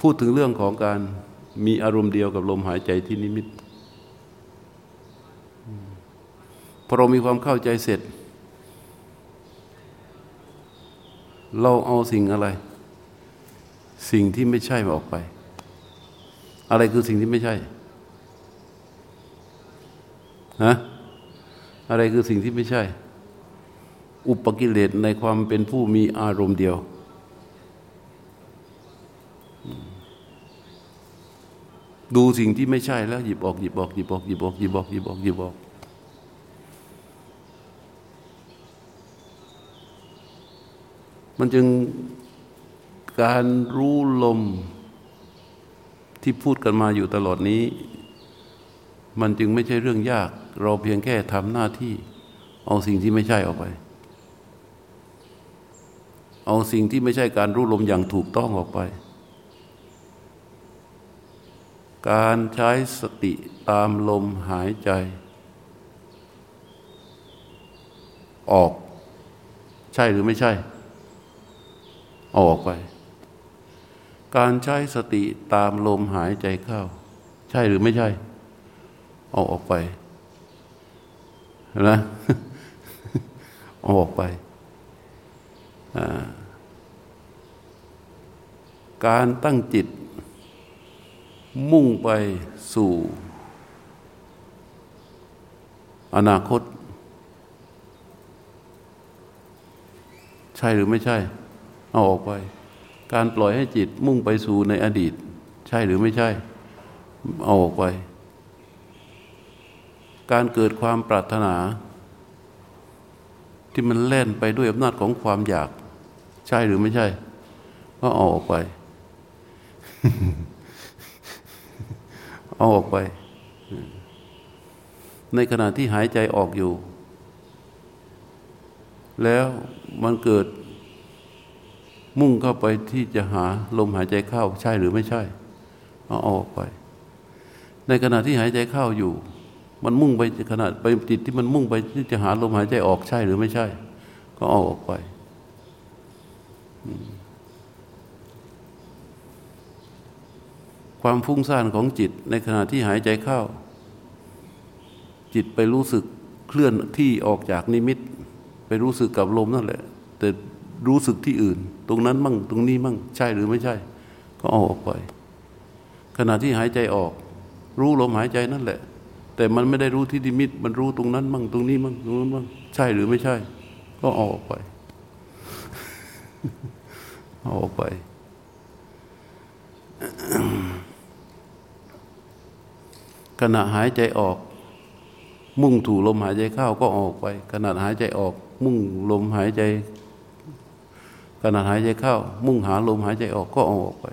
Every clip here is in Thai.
พูดถึงเรื่องของการมีอารมณ์เดียวกับลมหายใจที่นิมิตพอเรามีความเข้าใจเสร็จ เราเอาสิ่งอะไร สิ่งที่ไม่ใช่มาออกไป อะไรคือสิ่งที่ไม่ใช่ฮะอะไรคือสิ่งที่ไม่ใช่ อุปกิเลสในความเป็นผู้มีอารมณ์เดียว ดูสิ่งที่ไม่ใช่แล้วหยิบออกหยิบออกหยิบออกหยิบออกหยิบออกหยิบออกหยิบออก มันจึงการรู้ลมที่พูดกันมาอยู่ตลอดนี้ มันจึงไม่ใช่เรื่องยาก เราเพียงแค่ทำหน้าที่ เอาสิ่งที่ไม่ใช่ออกไป เอาสิ่งที่ไม่ใช่การรู้ลมอย่างถูกต้องออกไป การใช้สติตามลมหายใจ ออก ใช่หรือไม่ใช่อออกไป การใช้สติตามลมหายใจเข้า ใช่หรือไม่ใช่ เอาออกไปนะเอาออกไป การตั้งจิต มุ่งไปสู่ อนาคต ใช่หรือไม่ใช่ เอาออกไป การปล่อยให้จิตมุ่งไปสู่ในอดีต ใช่หรือไม่ใช่ เอาออกไป การเกิดความปรารถนา ที่มันเล่นไปด้วยอำนาจของความอยาก ใช่หรือไม่ใช่ ก็เอาออกไป เอาออกไป ในขณะที่หายใจออกอยู่ แล้วมันเกิด มุ่งเข้าไปที่จะหาลมหายใจเข้าใช่หรือไม่ใช่ เอาออกไป ในขณะที่หายใจเข้าอยู่ มันมุ่งไปขนาดไปจิตที่มันมุ่งไปที่จะหาลมหายใจออกใช่หรือไม่ใช่ ก็เอาออกไป ความฟุ้งซ่านของจิตในขณะที่หายใจเข้า จิตไปรู้สึกเคลื่อนที่ออกจากนิมิต ไปรู้สึกกับลมนั่นแหละ แต่รู้สึกที่อื่น ตรงนั้นมั่งตรงนี้มั่งใช่หรือไม่ใช่ ก็เอาออกไป ขณะที่หายใจออก รู้ลมหายใจนั่นแหละ แต่มันไม่ได้รู้ที่ดิมิต มันรู้ตรงนั้นมั่งตรงนี้มั่งตรงนั้นมั่งใช่หรือไม่ใช่ ก็เอาออกไปเอาออกไป ขณะหายใจออก มุ่งถูลมหายใจเข้าก็ออกไป ขณะหายใจออก มุ่งลมหายใจ ขณะหายใจเข้า มุ่งหาลมหายใจออกก็อออกไป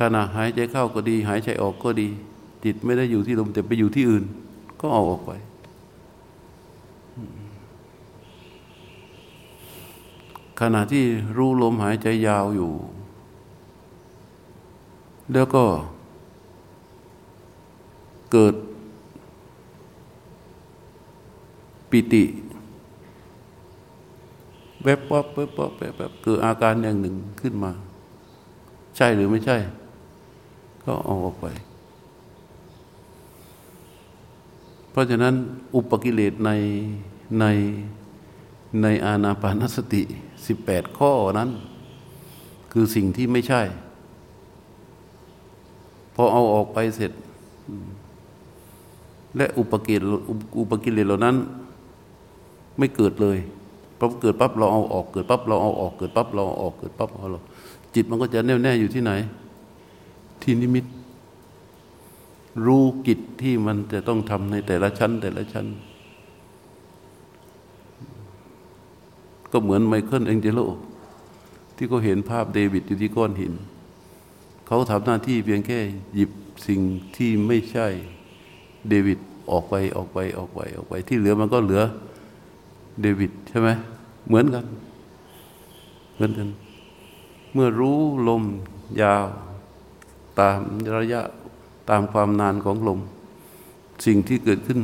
ขณะหายใจเข้าก็ดี หายใจออกก็ดี จิตไม่ได้อยู่ที่ลมแต่ไปอยู่ที่อื่น ก็เอาออกไปขณะที่รู้ลมหายใจยาวอยู่ แล้วก็ เกิดปิติแวบวับแวบวับแวบแบบเกิดอาการอย่างหนึ่งขึ้นมา ใช่หรือไม่ใช่ ก็เอาออกไป เพราะฉะนั้นอุปกิเลสในในในอานาปานสติสิบแปดข้อนั้น คือสิ่งที่ไม่ใช่ พอเอาออกไปเสร็จ และอุปกิเลอุปกิเลสเหล่านั้น ไม่เกิดเลยพอเกิดปั๊บเราเอาออกเกิดปั๊บเราเอาออกเกิดปั๊บเราเอาออกเกิดปั๊บเราจิตมันก็จะแน่วแน่อยู่ที่ไหน ที่นิมิต รู้กิจที่มันจะต้องทำในแต่ละชั้น แต่ละชั้น ก็เหมือนไมเคิลเอ็งเจโลที่เขาเห็นภาพเดวิดอยู่ที่ก้อนหิน เขาทำหน้าที่เพียงแค่หยิบสิ่งที่ไม่ใช่ เดวิดออกไปออกไปออกไปออกไป ที่เหลือมันก็เหลือเดวิดใช่ไหมเหมือนกัน เหมือนกัน เมื่อรู้ลมยาว ตามระยะตามความนานของลม สิ่งที่เกิดขึ้น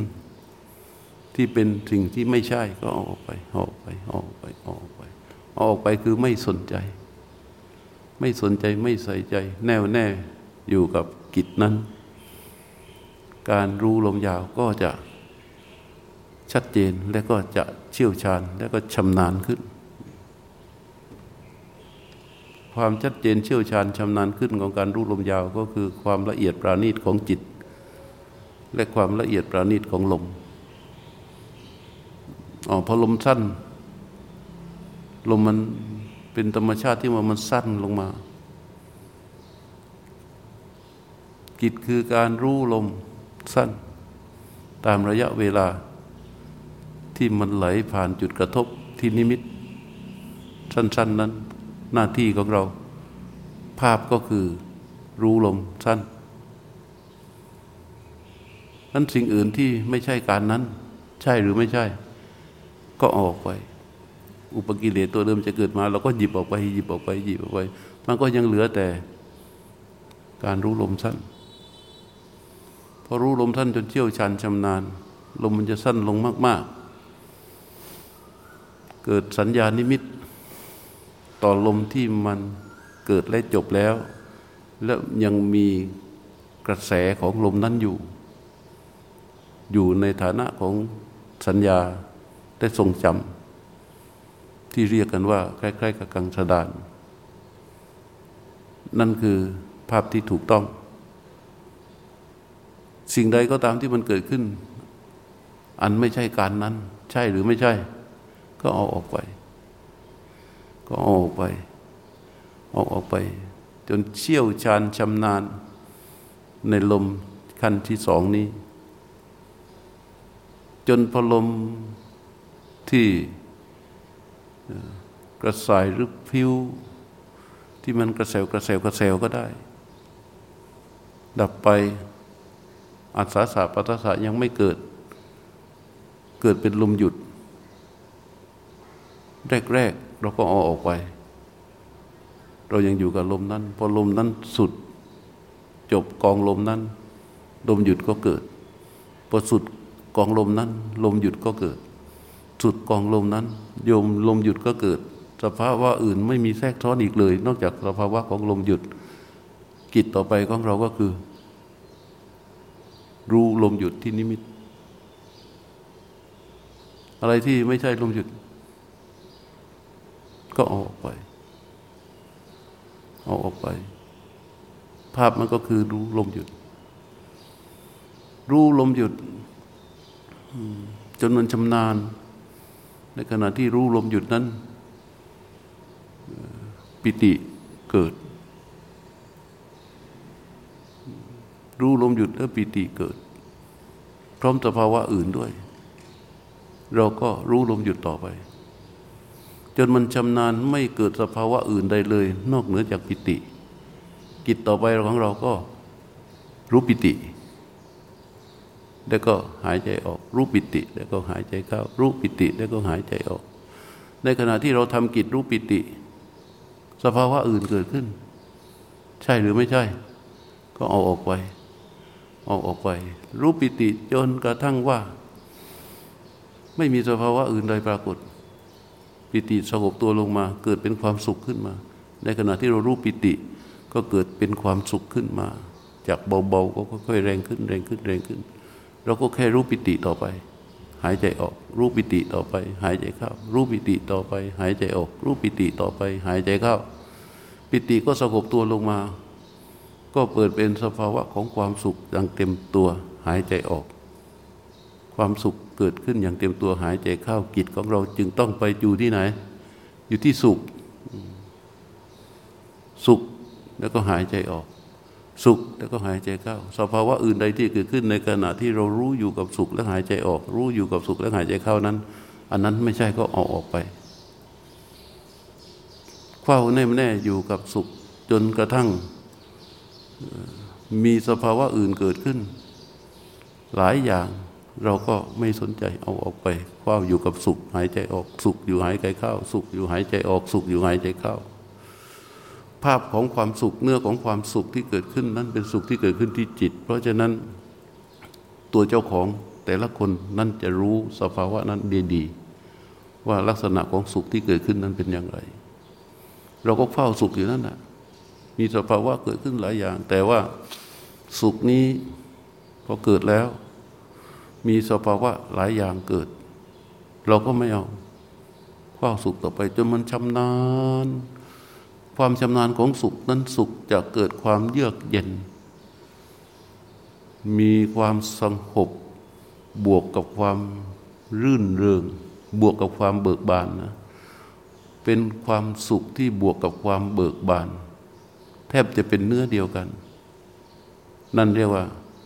ที่เป็นสิ่งที่ไม่ใช่ก็ออกไป ออกไปออกไปออกไปออกไปคือไม่สนใจ ไม่สนใจไม่ใส่ใจ แน่วแน่อยู่กับกิจนั้น การรู้ลมยาวก็จะชัดเจนและก็จะเชี่ยวชาญและก็ชำนาญขึ้น ความชัดเจนเชี่ยวชาญชำนาญขึ้นของการรู้ลมยาวก็คือความละเอียดปราณีตของจิต และความละเอียดปราณีตของลมอ๋อพอลมสั้น ลมมันเป็นธรรมชาติที่ว่ามันสั้นลงมา กิจคือการรู้ลม สั้น ตามระยะเวลาที่มันไหลผ่านจุดกระทบที่นิมิต สั้น ๆนั้น หน้าที่ของเรา ภาพก็คือรู้ลมสั้นนั้นสิ่งอื่นที่ไม่ใช่การนั้น ใช่หรือไม่ใช่ ก็ออกไป อุปกิเลสตัวเดิมจะเกิดมา เราก็หยิบออกไปหยิบออกไปหยิบออกไป มันก็ยังเหลือแต่การรู้ลมสั้น พอรู้ลมท่านจนเชี่ยวชาญชำนาญ ลมมันจะสั้นลงมาก ๆ เกิดสัญญานิมิต ต่อลมที่มันเกิดและจบแล้ว แล้วยังมีกระแสของลมนั้นอยู่ อยู่ในฐานะของสัญญาได้ทรงจำที่เรียกกันว่า ใกล้ๆกับกังสดาน นั่นคือภาพที่ถูกต้อง สิ่งใดก็ตามที่มันเกิดขึ้น อันไม่ใช่การนั้น ใช่หรือไม่ใช่ ก็เอาออกไป ก็เอาออกไปเอาออกไป จนเชี่ยวชาญชำนาญ ในลมขั้นที่สองนี้ จนพลมที่กระสายหรือพิวที่มันกระเซวกระเซวกระเซวก็ได้ ดับไป อัศสะปัสสะยังไม่เกิด เกิดเป็นลมหยุด แรกๆเราก็เอาออกไป เรายังอยู่กับลมนั้น พอลมนั้นสุด จบกองลมนั้น ลมหยุดก็เกิด พอสุดกองลมนั้น ลมหยุดก็เกิด สุดกองลมนั้น โยมลมหยุดก็เกิด สภาวะอื่นไม่มีแทรกซ้อนอีกเลย นอกจากสภาวะของลมหยุดกิจต่อไปของเราก็คือ รู้ลมหยุดที่นิมิต อะไรที่ไม่ใช่ลมหยุด ก็ออกไปเอาออกไป ภาพมันก็คือรู้ลมหยุด รู้ลมหยุด จนมันชำนาญ ในขณะที่รู้ลมหยุดนั้น ปิติเกิด รู้ลมหยุดแล้วปีติเกิด พร้อมสภาวะอื่นด้วย เราก็รู้ลมหยุดต่อไป จนมันชำนาญไม่เกิดสภาวะอื่นใดเลย นอกเหนือจากปิติกิจต่อไปของเราก็รู้ปิติ แล้วก็หายใจออก รู้ปิติ แล้วก็หายใจเข้า รู้ปิติ แล้วก็หายใจออก ในขณะที่เราทำกิจรู้ปิติ สภาวะอื่นเกิดขึ้น ใช่หรือไม่ใช่ ก็เอาออกไป ออกออกไป รู้ปิติจนกระทั่งว่า ไม่มีสภาวะอื่นใดปรากฏ ปิติสงบตัวลงมา เกิดเป็นความสุขขึ้นมา ในขณะที่เรารู้ปิติก็เกิดเป็นความสุขขึ้นมา จากเบาๆก็ค่อยๆแรงขึ้นแรงขึ้นแรงขึ้น เราก็แค่รู้ปิติต่อไป หายใจออก รู้ปิติต่อไป หายใจเข้า รู้ปิติต่อไป หายใจออก รู้ปิติต่อไป หายใจเข้า ปิติก็สงบตัวลงมา ก็เปิดเป็นสภาวะของความสุขอย่างเต็มตัวหายใจออก ความสุขเกิดขึ้นอย่างเต็มตัวหายใจเข้ากิจของเราจึงต้องไปอยู่ที่ไหน อยู่ที่สุข สุขแล้วก็หายใจออก สุขแล้วก็หายใจเข้า สภาวะอื่นใดที่เกิดขึ้นในขณะที่เรารู้อยู่กับสุขและหายใจออก รู้อยู่กับสุขและหายใจเข้านั้น อันนั้นไม่ใช่ก็เอาออกไปเฝ้าแน่แน่อยู่กับสุขจนกระทั่ง มีสภาวะอื่นเกิดขึ้น หลายอย่างเราก็ไม่สนใจเอาออกไปคว้าอยู่กับสุข หายใจออกสุขอยู่หายใจเข้า สุขอยู่หายใจออกสุขอยู่หายใจเข้า ภาพของความสุขเนื้อของความสุขที่เกิดขึ้นนั้นเป็นสุขที่เกิดขึ้นที่จิต เพราะฉะนั้นตัวเจ้าของแต่ละคนนั่นจะรู้สภาวะนั้นดีๆว่าลักษณะของสุขที่เกิดขึ้นนั้นเป็นอย่างไร เราก็เฝ้าสุขอยู่นั่นแหะ มีสภาวะเกิดขึ้นหลายอย่าง แต่ว่าสุขนี้พอเกิดแล้ว มีสภาวะหลายอย่างเกิด เราก็ไม่เอาเฝ้าสุขต่อไปจนมันชำนาญ ความชำนาญของสุขนั้นสุขจะเกิดความเยือกเย็น มีความสงบบวกกับความรื่นเริง บวกกับความเบิกบานนะเป็นความสุขที่บวกกับความเบิกบาน แทบจะเป็นเนื้อเดียวกัน นั่นเรียกว่า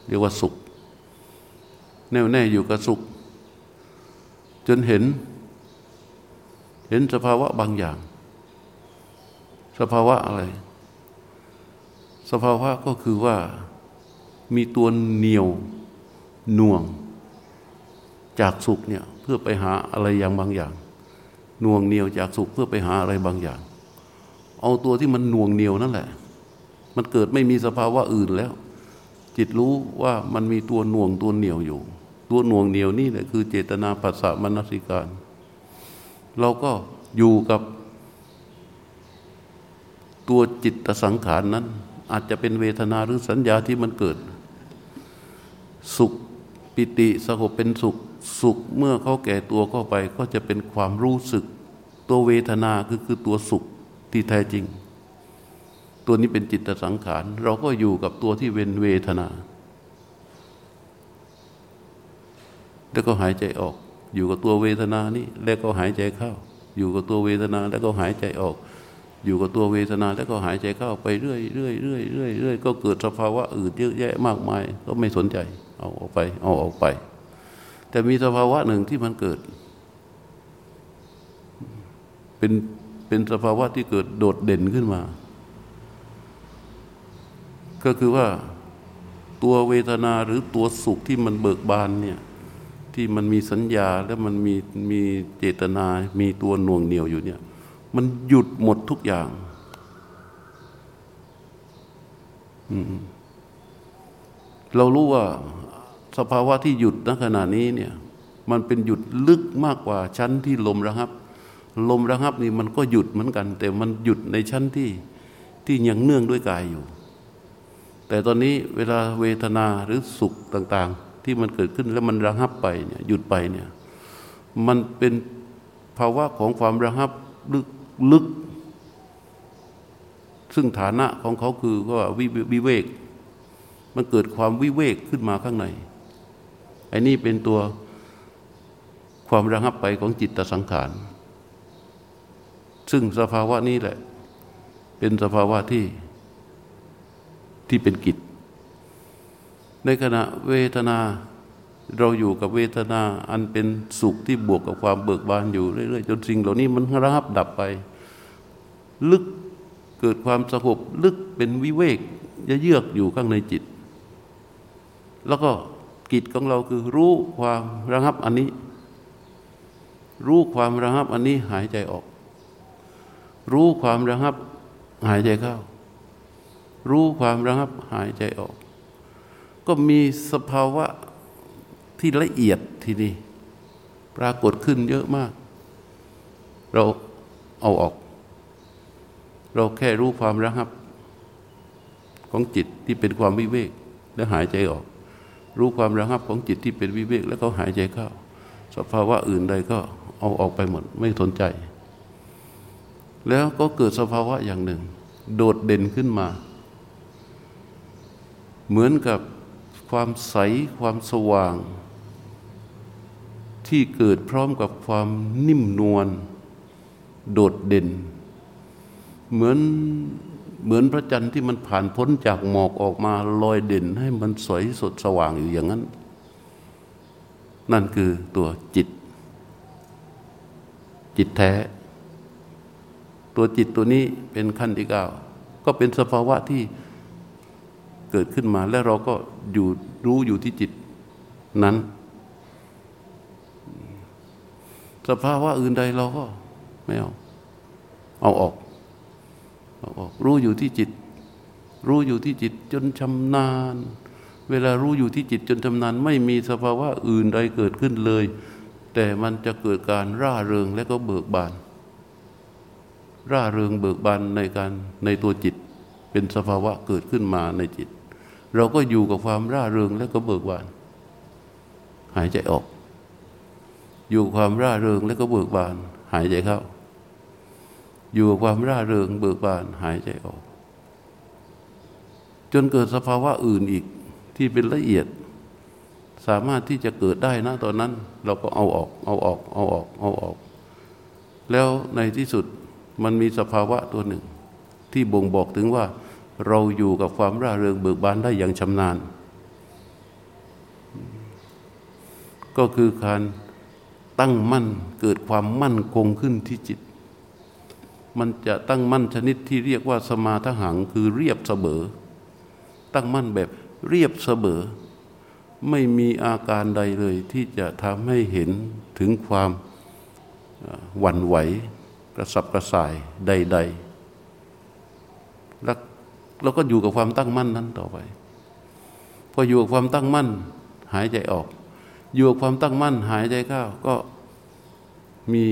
เรียกว่าสุข แน่วแน่อยู่กับสุข จนเห็น เห็นสภาวะบางอย่าง สภาวะอะไร สภาวะก็คือว่ามีตัวเหนียวหน่วง จากสุขเนี่ยเพื่อไปหาอะไรอย่างบางอย่างหน่วงเหนียวจากสุขเพื่อไปหาอะไรบางอย่าง เอาตัวที่มันหน่วงเหนียวนั่นแหละ มันเกิดไม่มีสภาวะอื่นแล้ว จิตรู้ว่ามันมีตัวหน่วงตัวเหนียวอยู่ ตัวหน่วงเหนียวนี่แหละคือเจตนาปัสสะมนสิการ เราก็อยู่กับตัวจิตสังขารนั้น อาจจะเป็นเวทนาหรือสัญญาที่มันเกิด สุขปิติสงบเป็นสุขสุขเมื่อเขาแก่ตัวเข้าไปก็จะเป็นความรู้สึก ตัวเวทนาคือคือตัวสุขที่แท้จริง ตัวนี้เป็นจิตสังขาร เราก็อยู่กับตัวที่เป็นเวทนา แล้วก็หายใจออก อยู่กับตัวเวทนานี้แล้วก็หายใจเข้า อยู่กับตัวเวทนาแล้วก็หายใจออก อยู่กับตัวเวทนาแล้วก็หายใจเข้าไปเรื่อยเรื่อยเรื่อยเรื่อยเรื่อยก็เกิดสภาวะอื่นเยอะแยะมากมาย ก็ไม่สนใจ เอาออกไป เอาออกไป แต่มีสภาวะหนึ่งที่มันเกิด เป็นเป็นสภาวะที่เกิดโดดเด่นขึ้นมา ก็คือว่าตัวเวทนาหรือตัวสุขที่มันเบิกบานเนี่ยที่มันมีสัญญาและมันมีมีเจตนา มีตัวหน่วงเหนียวอยู่เนี่ย มันหยุดหมดทุกอย่างเรารู้ว่าสภาวะที่หยุดณขณะนี้เนี่ย มันเป็นหยุดลึกมากกว่าชั้นที่ลมระงับ ลมระงับนี่มันก็หยุดเหมือนกัน แต่มันหยุดในชั้นที่ที่ยังเนื่องด้วยกายอยู่ แต่ตอนนี้เวลาเวทนาหรือสุขต่าง ๆ ที่มันเกิดขึ้นแล้วมันระงับไปเนี่ยหยุดไปเนี่ยมันเป็นภาวะของความระงับลึกลึก ซึ่งฐานะของเขาคือว่าวิเวก มันเกิดความวิเวกขึ้นมาข้างในไอ้นี่เป็นตัวความระงับไปของจิตตสังขาร ซึ่งสภาวะนี้แหละ เป็นสภาวะที่ ที่เป็นกิจ ในขณะเวทนาเราอยู่กับเวทนาอันเป็นสุขที่บวกกับความเบิกบานอยู่เรื่อยๆจนสิ่งเหล่านี้มันระงับดับไป ลึกเกิดความสงบลึกเป็นวิเวกเยือกอยู่ข้างในจิต แล้วก็กิจของเราคือรู้ความระงับอันนี้ รู้ความระงับอันนี้หายใจออก รู้ความระงับหายใจเข้า รู้ความระงับหายใจออก ก็มีสภาวะที่ละเอียดทีนี้ปรากฏขึ้นเยอะมาก เราเอาออก เราแค่รู้ความระงับ ของจิตที่เป็นความวิเวกแล้วหายใจออก รู้ความระงับของจิตที่เป็นวิเวกแล้วก็หายใจเข้า สภาวะอื่นใดก็เอาออกไปหมดไม่สนใจ แล้วก็เกิดสภาวะอย่างหนึ่ง โดดเด่นขึ้นมา เหมือนกับความใสความสว่าง ที่เกิดพร้อมกับความนิ่มนวลโดดเด่น เหมือนเหมือนพระจันทร์ที่มันผ่านพ้นจากหมอกออกมาลอยเด่น ให้มันสวยสดสว่างอยู่อย่างนั้น นั่นคือตัวจิต จิตแท้ ตัวจิตตัวนี้เป็นขั้นที่เก้าก็เป็นสภาวะที่ เกิดขึ้นมาแล้วเราก็อยู่รู้อยู่ที่จิตนั้น สภาวะอื่นใดเราก็ไม่เอาเอาออกรู้อยู่ที่จิต รู้อยู่ที่จิตจนชำนาญ เวลารู้อยู่ที่จิตจนชำนาญ ไม่มีสภาวะอื่นใดเกิดขึ้นเลย แต่มันจะเกิดการร่าเริงและก็เบิกบาน ร่าเริงเบิกบานในการในตัวจิต เป็นสภาวะเกิดขึ้นมาในจิต เราก็อยู่กับความร่าเริงและก็เบิกบาน หายใจออก อยู่ความร่าเริงและก็เบิกบาน หายใจเข้า อยู่กับความร่าเริงเบิกบาน หายใจออก จนเกิดสภาวะอื่นอีกที่เป็นละเอียด สามารถที่จะเกิดได้นะตอนนั้น เราก็เอาออก เอาออก เอาออก เอาออก แล้วในที่สุดมันมีสภาวะตัวหนึ่ง ที่บ่งบอกถึงว่า เราอยู่กับความร่าเริงเบิกบานได้อย่างชำนาญ ก็คือการตั้งมั่นเกิดความมั่นคงขึ้นที่จิต มันจะตั้งมั่นชนิดที่เรียกว่าสมาทหังคือเรียบเสมอ ตั้งมั่นแบบเรียบเสมอ ไม่มีอาการใดเลยที่จะทำให้เห็นถึงความหวั่นไหวกระสับกระส่ายใดๆแล้ว เราก็อยู่กับความตั้งมั่นนั้นต่อไป พออยู่กับความตั้งมั่น หายใจออก อยู่กับความตั้งมั่น หายใจเข้าก็มี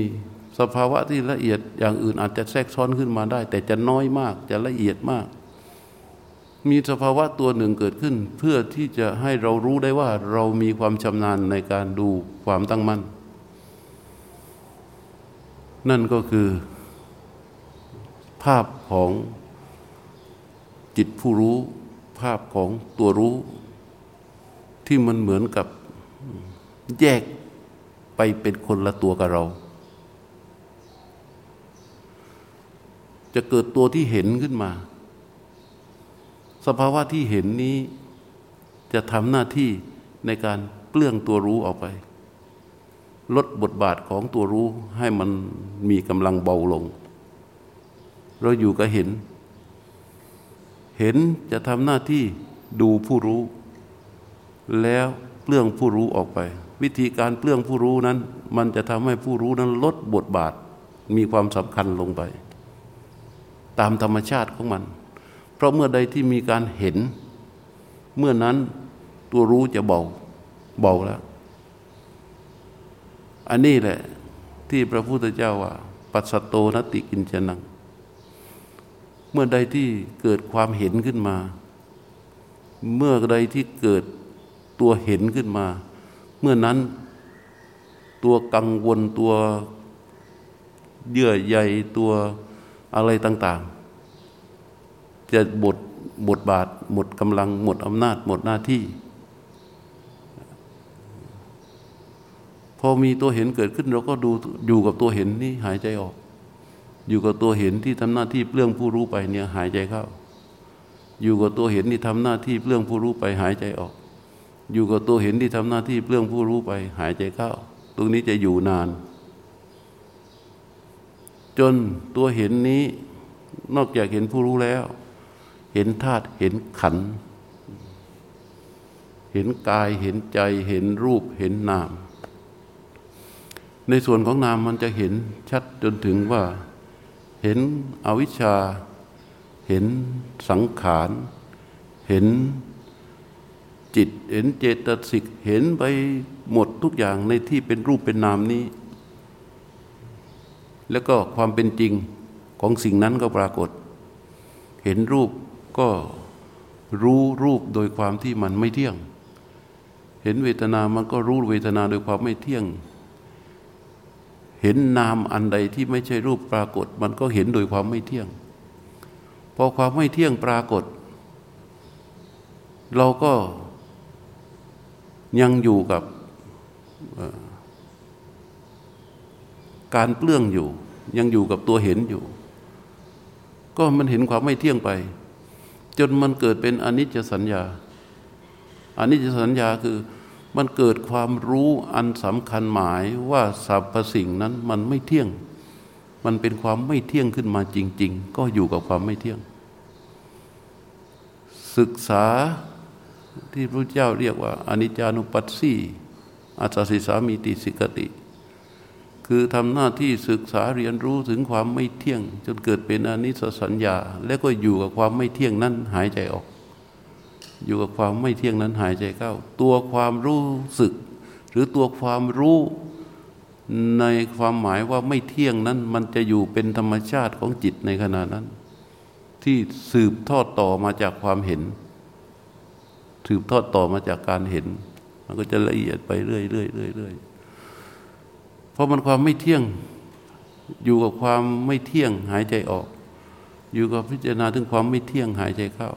สภาวะที่ละเอียดอย่างอื่นอาจจะแทรกซ้อนขึ้นมาได้ แต่จะน้อยมากจะละเอียดมาก มีสภาวะตัวหนึ่งเกิดขึ้น เพื่อที่จะให้เรารู้ได้ว่าเรามีความชำนาญในการดูความตั้งมั่น นั่นก็คือ ภาพของ จิตผู้รู้ภาพของตัวรู้ ที่มันเหมือนกับแยกไปเป็นคนละตัวกับเรา จะเกิดตัวที่เห็นขึ้นมา สภาวะที่เห็นนี้จะทำหน้าที่ในการเปลื้องตัวรู้ออกไป ลดบทบาทของตัวรู้ให้มันมีกำลังเบาลง เราอยู่กับเห็น เห็นจะทำหน้าที่ดูผู้รู้ แล้วเปลื้องผู้รู้ออกไป วิธีการเปลื้องผู้รู้นั้น มันจะทำให้ผู้รู้นั้นลดบทบาทมีความสำคัญลงไป ตามธรรมชาติของมัน เพราะเมื่อใดที่มีการเห็น เมื่อนั้นตัวรู้จะเบาเบาแล้ว อันนี้แหละที่พระพุทธเจ้าว่า ปัสสโตนติกินจนัง เมื่อใดที่เกิดความเห็นขึ้นมา เมื่อใดที่เกิดตัวเห็นขึ้นมา เมื่อนั้นตัวกังวลตัวเยื่อใยตัวอะไรต่าง ๆ จะบทบทบาท หมดกำลัง หมดอำนาจ หมดหน้าที่ พอมีตัวเห็นเกิดขึ้นเราก็ดูอยู่กับตัวเห็นนี่หายใจออก อยู่กับตัวเห็นที่ทำหน้าที่เปลื้องผู้รู้ไปเนี่ยหายใจเข้า อยู่กับตัวเห็นที่ทำหน้าที่เปลื้องผู้รู้ไปหายใจออก อยู่กับตัวเห็นที่ทำหน้าที่เปลื้องผู้รู้ไปหายใจเข้า ตรงนี้จะอยู่นาน จนตัวเห็นนี้นอกจากเห็นผู้รู้แล้ว เห็นธาตุเห็นขัน เห็นกายเห็นใจเห็นรูปเห็นนาม ในส่วนของนามมันจะเห็นชัดจนถึงว่า เห็นอวิชชา เห็นสังขาร เห็นจิต เห็นเจตสิก เห็นไปหมดทุกอย่างในที่เป็นรูปเป็นนามนี้ แล้วก็ความเป็นจริงของสิ่งนั้นก็ปรากฏ เห็นรูปก็รู้รูปโดยความที่มันไม่เที่ยง เห็นเวทนามันก็รู้เวทนาโดยความไม่เที่ยง เห็นนามอันใดที่ไม่ใช่รูปปรากฏ มันก็เห็นโดยความไม่เที่ยง พอความไม่เที่ยงปรากฏ เราก็ยังอยู่กับการเปลื้องอยู่ ยังอยู่กับตัวเห็นอยู่ ก็มันเห็นความไม่เที่ยงไป จนมันเกิดเป็นอนิจจสัญญาอนิจจสัญญาคือ มันเกิดความรู้อันสำคัญหมายว่าสรรพสิ่งนั้นมันไม่เที่ยง มันเป็นความไม่เที่ยงขึ้นมาจริง ๆ ก็อยู่กับความไม่เที่ยง ศึกษาที่พระเจ้าเรียกว่าอนิจจานุปัสสีอาสสิสามีติสิกติ คือทำหน้าที่ศึกษาเรียนรู้ถึงความไม่เที่ยง จนเกิดเป็นอนิสสัญญา และก็อยู่กับความไม่เที่ยงนั้นหายใจออก อยู่กับความไม่เที่ยงนั้นหายใจเข้า ตัวความรู้สึก หรือตัวความรู้ในความหมายว่าไม่เที่ยงนั้น มันจะอยู่เป็นธรรมชาติของจิตในขณะนั้น ที่สืบทอดต่อมาจากความเห็น สืบทอดต่อมาจากการเห็น มันก็จะละเอียดไปเรื่อยๆเรื่อยๆเรื่อยเพราะมันความไม่เที่ยงอยู่กับความไม่เที่ยงหายใจออก อยู่กับพิจารณาถึงความไม่เที่ยงหายใจเข้า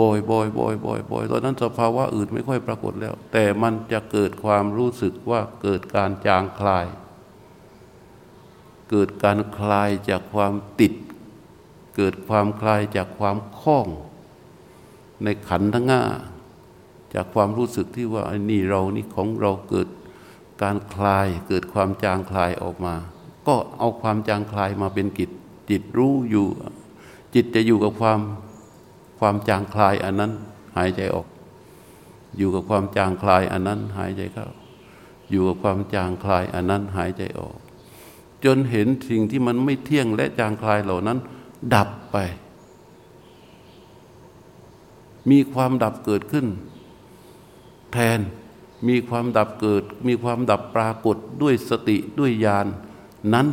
บ่อยบ่อยบ่อยบ่อยบ่อยตอนนั้นสภาวะอื่นไม่ค่อยปรากฏแล้ว แต่มันจะเกิดความรู้สึกว่าเกิดการจางคลาย เกิดการคลายจากความติด เกิดความคลายจากความคล้อง ในขันทั้งห้าจากความรู้สึกที่ว่าไอ้นี่เรานี่ของเราเกิดการคลาย เกิดความจางคลายออกมา ก็เอาความจางคลายมาเป็นกิจจิตรู้อยู่ จิตจะอยู่กับความ ความจางคลายอันนั้น หายใจออก อยู่กับความจางคลายอันนั้น หายใจเข้า อยู่กับความจางคลายอันนั้น หายใจออก จนเห็นสิ่งที่มันไม่เที่ยงและจางคลายเหล่านั้น ดับไป มีความดับเกิดขึ้น แทนมีความดับเกิด มีความดับปรากฏด้วยสติด้วยญาณนนั้น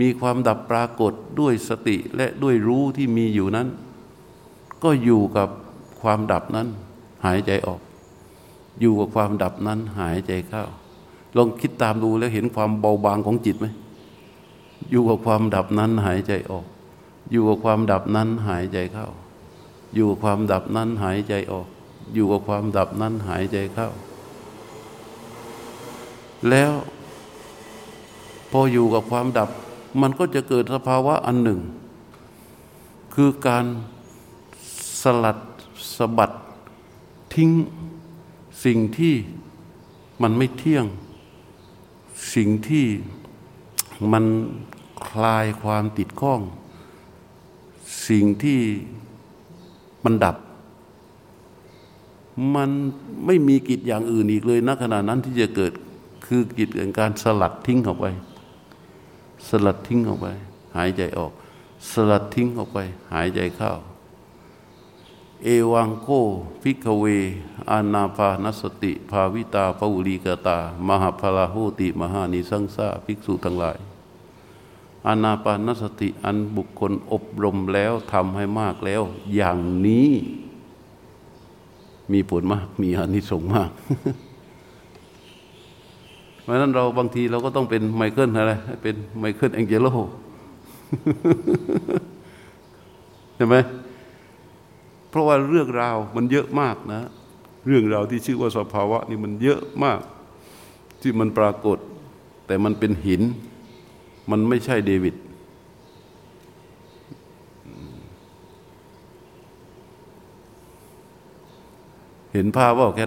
มีความดับปรากฏด้วยสติและด้วยรู้ที่มีอยู่นั้น ก็อยู่กับความดับนั้น หายใจออก อยู่กับความดับนั้น หายใจเข้าลองคิดตามดูแล้วเห็นความเบาบางของจิตไหมอยู่กับความดับนั้นหายใจออก อยู่กับความดับนั้นหายใจเข้า อยู่กับความดับนั้นหายใจออก อยู่กับความดับนั้นหายใจเข้า แล้ว พออยู่กับความดับ มันก็จะเกิดสภาวะอันหนึ่ง คือการ สลัดสะบัดทิ้งสิ่งที่มันไม่เที่ยง สิ่งที่มันคลายความติดข้อง สิ่งที่มันดับ มันไม่มีกิจอย่างอื่นอีกเลยณขณะนั้นที่จะเกิดคือกิจแห่งการสลัดทิ้งออกไป สลัดทิ้งออกไป หายใจออก สลัดทิ้งออกไป หายใจเข้า เอวังโข ภิกขเวอานาปานสติ ภาวิตา พหุลีกตา มหัปผลา โหติ มหานิสังสาภิกษุทั้งหลายอานาปานสติอันบุคคลอบรมแล้วทำให้มากแล้ว อย่างนี้ มีผลมากมีอานิสงส์มาก เพราะนั้นเราบางทีเราก็ต้องเป็นไมเคิลอะไรเป็นไมเคิลแองเจโลใช่ไหม เพราะว่าเรื่องราวมันเยอะมากนะ เรื่องราวที่ชื่อว่าสภาวะนี่มันเยอะมาก ที่มันปรากฏ แต่มันเป็นหิน มันไม่ใช่เดวิดเห็นภาพว่าแค่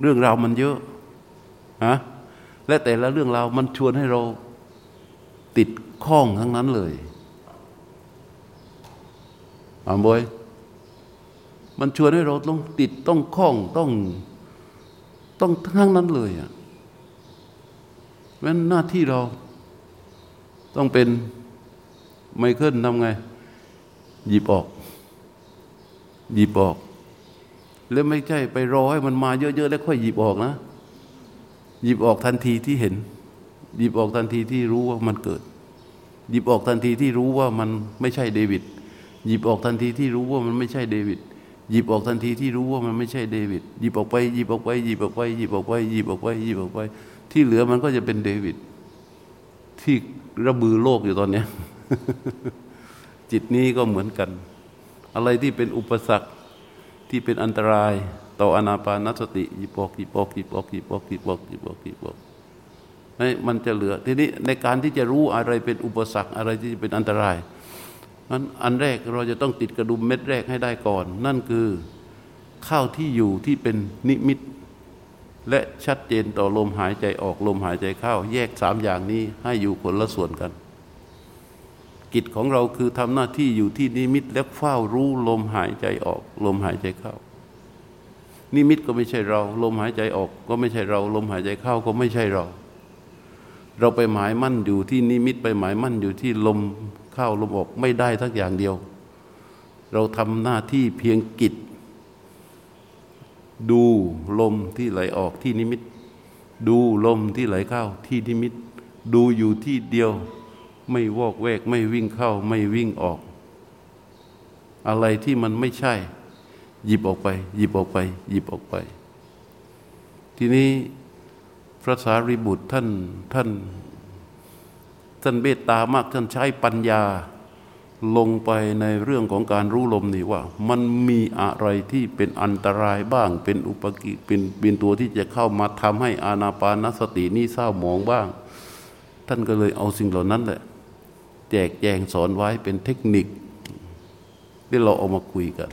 เรื่องราวมันเยอะฮะและแต่ละเรื่องราวมันชวนให้เราติดข้องทั้งนั้นเลย อามบอยมันชวนให้เราต้องติดต้องคล้องต้องต้องทั้งนั้นเลยอะเพราะหน้าที่เราต้องเป็นไมเคิลทำไง หยิบออก หยิบออก แล้วไม่ใช่ไปรอให้มันมาเยอะๆแล้วค่อยหยิบออกนะ หยิบออกทันทีที่เห็น หยิบออกทันทีที่รู้ว่ามันเกิด หยิบออกทันทีที่รู้ว่ามันไม่ใช่เดวิด หยิบออกทันทีที่รู้ว่ามันไม่ใช่เดวิดหยิบออกทันทีที่รู้ว่ามันไม่ใช่เดวิดหยิบออกไปหยิบออกไปหยิบออกไปหยิบออกไปหยิบออกไปหยิบออกไป ที่เหลือมันก็จะเป็นเดวิดที่ระบือโลกอยู่ตอนนี้จิตนี้ก็เหมือนกัน อะไรที่เป็นอุปสรรคที่เป็นอันตรายต่ออนาปานสติหยิบออกหยิบออกหยิบออกหยิบออกหยิบออกหยิบออกหยิบออกมันจะเหลือ ทีนี้ในการที่จะรู้อะไรเป็นอุปสรรคอะไรที่เป็นอันตราย นั้นอันแรกเราจะต้องติดกระดุมเม็ดแรกให้ได้ก่อน นั่นคือข้าวที่อยู่ที่เป็นนิมิต และชัดเจนต่อลมหายใจออกลมหายใจเข้า แยกสามอย่างนี้ให้อยู่คนละส่วนกัน กิจของเราคือทำหน้าที่อยู่ที่นิมิต และเฝ้ารู้ลมหายใจออกลมหายใจเข้า นิมิตก็ไม่ใช่เรา ลมหายใจออกก็ไม่ใช่เรา ลมหายใจเข้าก็ไม่ใช่เรา เราไปหมายมั่นอยู่ที่นิมิตไปหมายมั่นอยู่ที่ลมเข้าลมออกไม่ได้ทั้งอย่างเดียว เราทำหน้าที่เพียงกิจ ดูลมที่ไหลออกที่นิมิต ดูลมที่ไหลเข้าที่นิมิต ดูอยู่ที่เดียว ไม่วอกแวกไม่วิ่งเข้าไม่วิ่งออก อะไรที่มันไม่ใช่ หยิบออกไป หยิบออกไป หยิบออกไป ทีนี้ ระสารีบุตรท่านท่านท่านเมตตามากท่านใช้ปัญญาลงไปในเรื่องของการรู้ลมนี่ว่า มันมีอะไรที่เป็นอันตรายบ้าง เป็นอุปกิเป็นเป็นตัวที่จะเข้ามาทำให้อานาปานสตินี่เศร้าหมองบ้าง ท่านก็เลยเอาสิ่งเหล่านั้นแหละแจกแจงสอนไว้เป็นเทคนิค ที่เราเอามาคุยกัน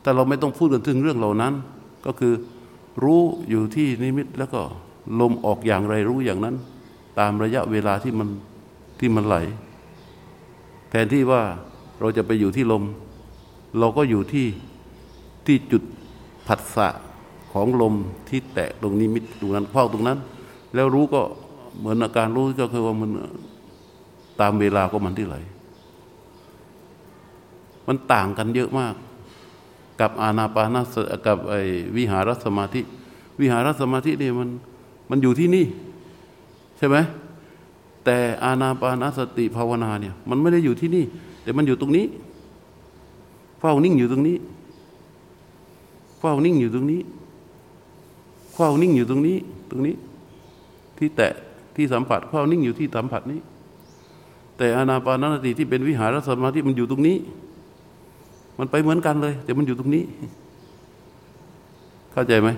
แต่เราไม่ต้องพูดกันถึงเรื่องเหล่านั้น ก็คือรู้อยู่ที่นิมิตแล้วก็ ลมออกอย่างไรรู้อย่างนั้น ตามระยะเวลาที่มันที่มันไหล แทนที่ว่าเราจะไปอยู่ที่ลม เราก็อยู่ที่ที่จุดผัสสะของลมที่แตะตรงนิมิตตรงนั้นเฝ้าตรงนั้น แล้วรู้ก็เหมือนอาการรู้ก็คือว่ามันตามเวลาก็มันที่ไหล มันต่างกันเยอะมาก กับอานาปานาสกับไอวิหารสมาธิ วิหารสมาธินี่มัน มันอยู่ที่นี่ ใช่ไหมแต่อานาปานสติภาวนาเนี่ยมันไม่ได้อยู่ที่นี่ แต่มันอยู่ตรงนี้เฝ้านิ่งอยู่ตรงนี้เฝ้านิ่งอยู่ตรงนี้เฝ้านิ่งอยู่ตรงนี้ ตรงนี้ ที่แตะที่สัมผัสเฝ้านิ่งอยู่ที่สัมผัสนี้ แต่อานาปานสติที่เป็นวิหารสมาธิมันอยู่ตรงนี้ มันไปเหมือนกันเลย แต่มันอยู่ตรงนี้ เข้าใจไหม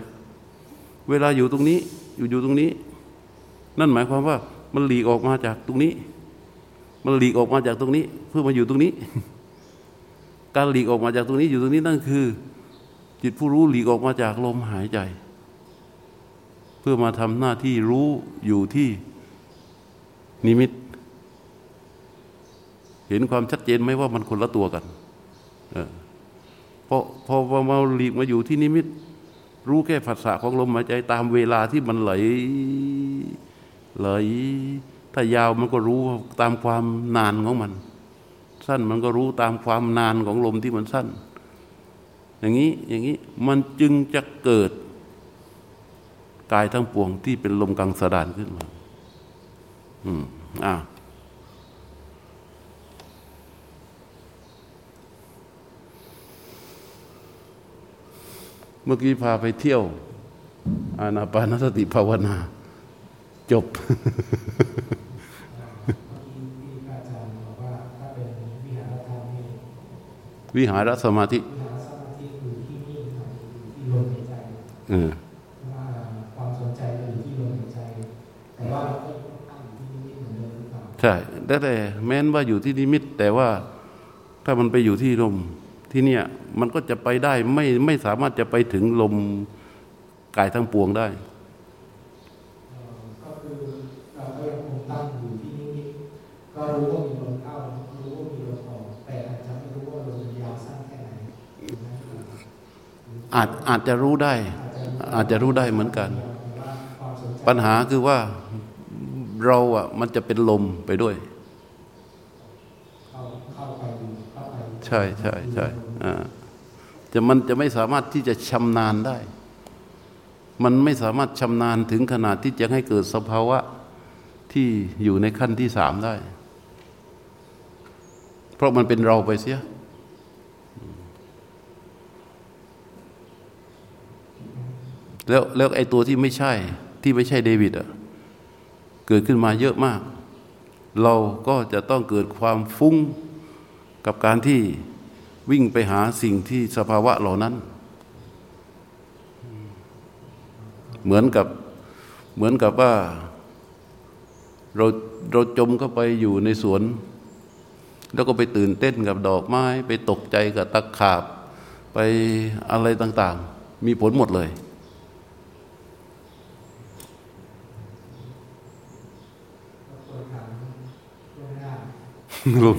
เวลาอยู่ตรงนี้ อยู่อยู่ตรงนี้ นั่นหมายความว่ามันหลีกออกมาจากตรงนี้ มันหลีกออกมาจากตรงนี้ เพื่อมาอยู่ตรงนี้ การหลีกออกมาจากตรงนี้อยู่ตรงนี้นั่นคือ จิตผู้รู้หลีกออกมาจากลมหายใจ เพื่อมาทำหน้าที่รู้อยู่ที่นิมิต เห็นความชัดเจนไหมว่ามันคนละตัวกันเพราะพอมาหลีกมาอยู่ที่นิมิต รู้แค่ภาษาของลมหายใจตามเวลาที่มันไหลเลถ้ายาวมันก็รู้ตามความนานของมัน สั้นมันก็รู้ตามความนานของลมที่มันสั้น อย่างนี้อย่างนี้มันจึงจะเกิดกายทั้งปวงที่เป็นลมกังสดานขึ้นมา อืม อ่า เมื่อกี้พาไปเที่ยว อานาปานสติภาวนา จบวิหารสมาธิความสนใจอยู่ที่ลมหายใจแต่ว่าเราก็ตั้งอยู่ที่นิมิตเหมือนเดิมหรือเปล่าใช่แต่แต่แม้นว่าอยู่ที่นิมิต แต่ว่าถ้ามันไปอยู่ที่ลม ที่เนี่ยมันก็จะไปได้ไม่ไม่สามารถจะไปถึงลมกายทั้งปวงได้รู้ว่ามีลมเข้ารู้ว่ามีลมออกแต่อาจจะไม่รู้ว่าลมยาวสั้นแค่ไหนอาจอาจจะรู้ได้ อาจจะรู้ได้เหมือนกัน ปัญหาคือว่าเราอะมันจะเป็นลมไปด้วย ใช่ใช่ใช่อ่า จะมันจะไม่สามารถที่จะชำนาญได้ มันไม่สามารถชำนาญถึงขนาดที่จะให้เกิดสภาวะที่อยู่ในขั้นที่สามได้ เพราะมันเป็นเราไปเสียแล้วแล้วไอ้ตัวที่ไม่ใช่ที่ไม่ใช่เดวิดอะเกิดขึ้นมาเยอะมาก เราก็จะต้องเกิดความฟุ้งกับการที่ วิ่งไปหาสิ่งที่สภาวะเหล่านั้น เหมือนกับเหมือนกับว่าเราเราจมเข้าไปอยู่ในสวน แล้วก็ไปตื่นเต้นกับดอกไม้ ไปตกใจกับตะขาบ ไปอะไรต่าง ๆ มีผลหมดเลย ลุง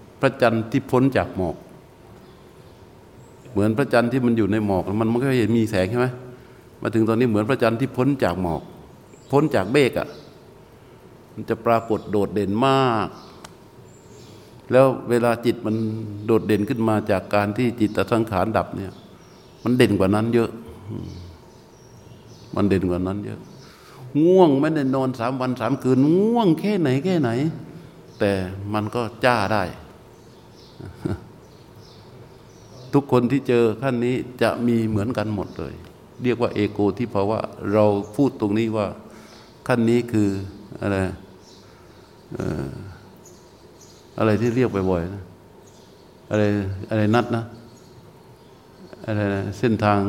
พระจันทร์ที่พ้นจากหมอก เหมือนพระจันทร์ที่มันอยู่ในหมอกมันม่ค่อยเห็นมีแสงใช่ไหมมาถึงตอนนี้เหมือนพระจันทร์ที่พ้นจากหมอก พ้นจากเบกอะ่ะมันจะปรากฏโดดเด่นมาก แล้วเวลาจิตมันโดดเด่นขึ้นมาจากการที่จิตสังขารดับเนี่ย มันเด่นกว่านั้นเยอะ มันเด่นกว่านั้นเยอะ ง่วงไม่ได้นอนสามวันสามคืน ง่วงแค่ไหนแค่ไหน แต่มันก็จ้าได้ ทุกคนที่เจอขั้นนี้จะมีเหมือนกันหมดเลย เรียกว่าเอโกที่ภาวะเราพูดตรงนี้ว่าขั้นนี้คืออะไรอะไรที่เรียกบ่อยๆนะอะไรอะไรนัดนะอะไรนะเส้นทาง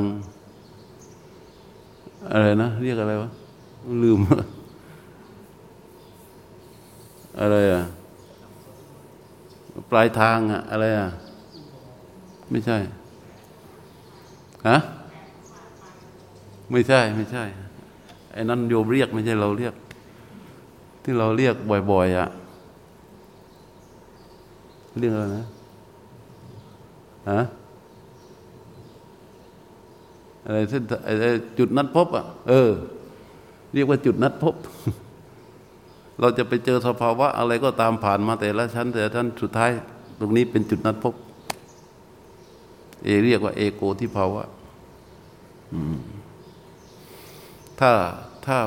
อะไรนะ เรียกอะไรวะ ลืม อะไรอะ ปลายทางอะอะไรอะไม่ใช่ฮะไม่ใช่ไม่ใช่ไอ้นั่นโยมเรียกไม่ใช่เราเรียก ที่เราเรียกบ่อย ๆอะเรียกอะไรนะฮะอะไรเส้นจุดนัดพบอะเออ เรียกว่าจุดนัดพบ เราจะไปเจอสภาวะอะไรก็ตามผ่านมาแต่ละชั้นแต่ละชั้นสุดท้าย ตรงนี้เป็นจุดนัดพบ เอเรียกว่าเอโกที่ภาวะถ้าถ้า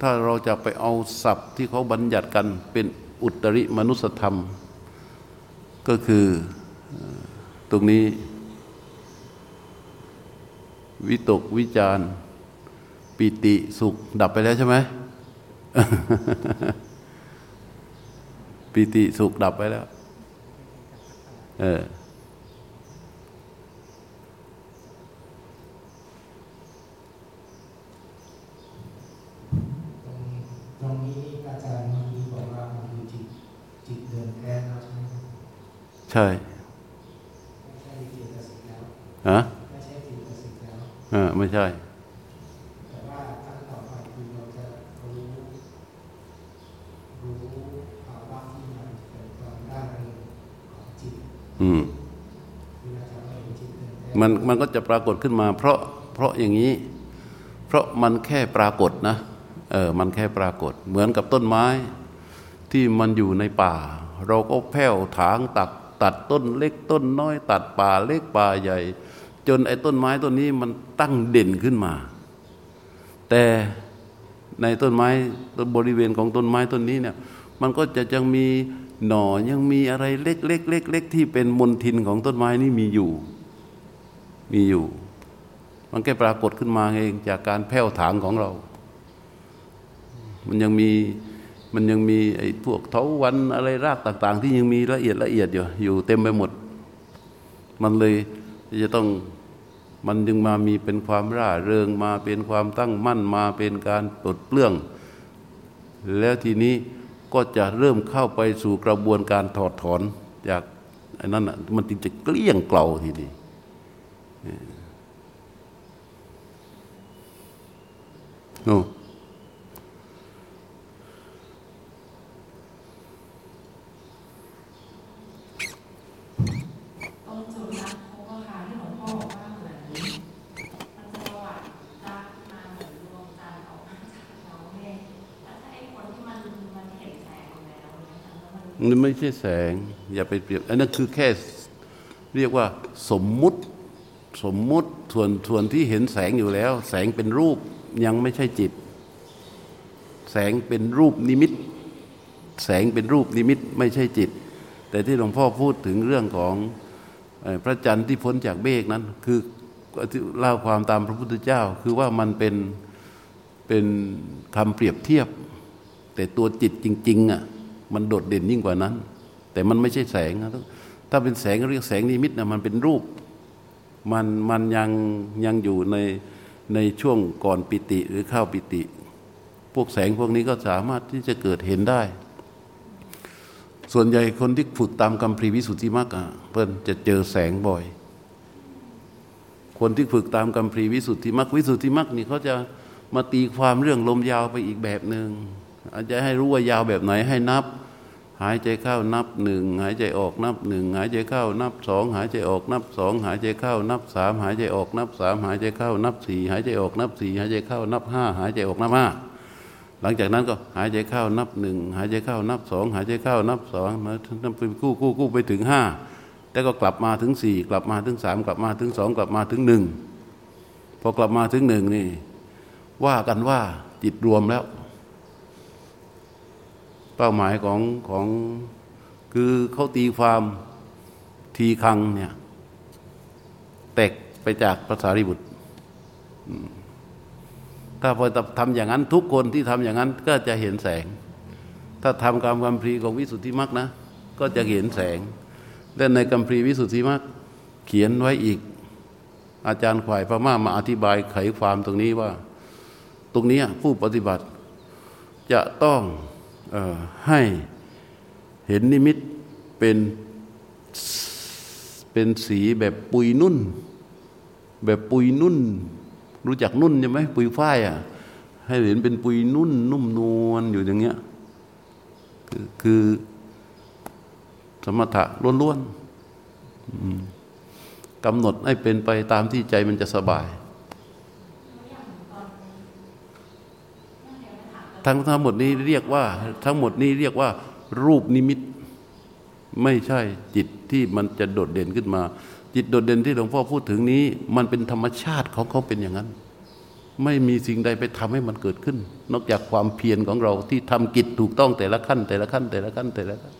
ถ้าเราจะไปเอาศัพท์ที่เขาบัญญัติกันเป็นอุตริมนุสธรรม ก็คือตรงนี้ วิตกวิจารปิติสุขดับไปแล้วใช่ไหม ปิติสุขดับไปแล้ว เออ ตรงนี้อาจารย์เมื่อกี้บอกว่ามันคือจิตจิตเดินแค่แล้วใช่ไหมใช่ไม่ใช่จิตสิกแล้วฮะไม่ใช่จิตสิกแล้วอ่าไม่ใช่แต่ว่าขั้นต่อไปคือเราจะรู้รู้ภาวะที่มันเป็นความได้ของจิตอืม มันมันก็จะปรากฏขึ้นมา เพราะเพราะอย่างนี้ เพราะมันแค่ปรากฏนะเออมันแค่ปรากฏ เหมือนกับต้นไม้ที่มันอยู่ในป่า เราก็แผ่วถางตักตัดต้นเล็กต้นน้อย ตัดป่าเล็กป่าใหญ่ จนไอ้ต้นไม้ต้นนี้มันตั้งเด่นขึ้นมา แต่ในต้นไม้ต้นบริเวณของต้นไม้ต้นนี้เนี่ยมันก็จะยังมีหน่อยังมีอะไรเล็กเล็กเล็กเล็กที่เป็นมลทินของต้นไม้นี่มีอยู่ มีอยู่ มันแค่ปรากฏขึ้นมาเองจากการแผ่วถางของเรา มันยังมีมันยังมีไอ้พวกเถาวันอะไรรากต่าง ๆ ที่ยังมีละเอียดละเอียดอยู่อยู่เต็มไปหมด มันเลยจะต้องมันจึงมามีเป็นความร่าเริงมาเป็นความตั้งมั่นมาเป็นการปลดเปลื้อง แล้วทีนี้ก็จะเริ่มเข้าไปสู่กระบวนการถอดถอนจากไอ้นั้นอะมันจึงจะเกลี้ยงเกลาทีนี้ โอ้มันไม่ใช่แสง อย่าไปเปรียบ อันนั้นคือแค่เรียกว่าสมมุติ สมมุติส่วนส่วนที่เห็นแสงอยู่แล้ว แสงเป็นรูปยังไม่ใช่จิต แสงเป็นรูปนิมิต แสงเป็นรูปนิมิตไม่ใช่จิต แต่ที่หลวงพ่อพูดถึงเรื่องของพระจันทร์ที่พ้นจากเมฆนั้น คือเล่าความตามพระพุทธเจ้า คือว่ามันเป็นเป็นคำเปรียบเทียบ แต่ตัวจิตจริงๆอะมันโดดเด่นยิ่งกว่านั้น แต่มันไม่ใช่แสงนะถ้าเป็นแสงเรียกแสงนิมิตนะมันเป็นรูป มันมันยังยังอยู่ในในช่วงก่อนปิติหรือเข้าปิติ พวกแสงพวกนี้ก็สามารถที่จะเกิดเห็นได้ ส่วนใหญ่คนที่ฝึกตามกรรมพรีวิสุทธิมรรคเพื่นจะเจอแสงบ่อย คนที่ฝึกตามกรรมพรีวิสุทธิมรรควิสุทธิมรรคนี่เขาจะมาตีความเรื่องลมยาวไปอีกแบบหนึง่งอาจจะให้รู้ว่ายาวแบบไหนให้นับ หายใจเข้านับหนึ่งหายใจออกนับหนึ่งหายใจเข้านับสองหายใจออกนับสองหายใจเข้านับสามหายใจออกนับสามหายใจเข้านับสี่หายใจออกนับสี่หายใจเข้านับห้าหายใจออกนับห้าหลังจากนั้นก็หายใจเข้านับหนึ่งหายใจเข้านับสองหายใจเข้านับสองมานับเป็นกู้กู้กู้ไปถึงห้าแล้วก็กลับมาถึงสี่กลับมาถึงสามกลับมาถึงสองกลับมาถึงหนึ่งพอกลับมาถึงหนึ่งนี่ ว่ากันว่าจิตรวมแล้ว ป้าหมายของของคือเขาตีความทีคังเนี่ยแตกไปจากภาษาริบุตร ถ้าพอทำอย่างนั้นทุกคนที่ทำอย่างนั้นก็จะเห็นแสง ถ้าทำกรรมกัมพรีของวิสุทธิมรรคนะ ก็จะเห็นแสงและในกัมพรีวิสุทธิมรรคเขียนไว้อีก อาจารย์ขวายพม่ามาอธิบายไขความตรงนี้ว่า ตรงนี้ผู้ปฏิบัติจะต้อง ให้เห็นนิมิตเป็นเป็นสีแบบปุยนุ่น แบบปุยนุ่น รู้จักนุ่นใช่ไหมปุยฝ้ายอะให้เห็นเป็นปุยนุ่น นุ่มนวลอยู่อย่างเงี้ยคือคือสมถะล้วนๆกำหนดให้เป็นไปตามที่ใจมันจะสบาย ทั้งทั้งหมดนี้เรียกว่า ทั้งหมดนี้เรียกว่า รูปนิมิต ไม่ใช่จิตที่มันจะโดดเด่นขึ้นมา จิตโดดเด่นที่หลวงพ่อพูดถึงนี้ มันเป็นธรรมชาติของเขาเป็นอย่างนั้น ไม่มีสิ่งใดไปทำให้มันเกิดขึ้น นอกจากความเพียรของเราที่ทำกิจถูกต้องแต่ละขั้น แต่ละขั้น แต่ละขั้นแต่ละขั้น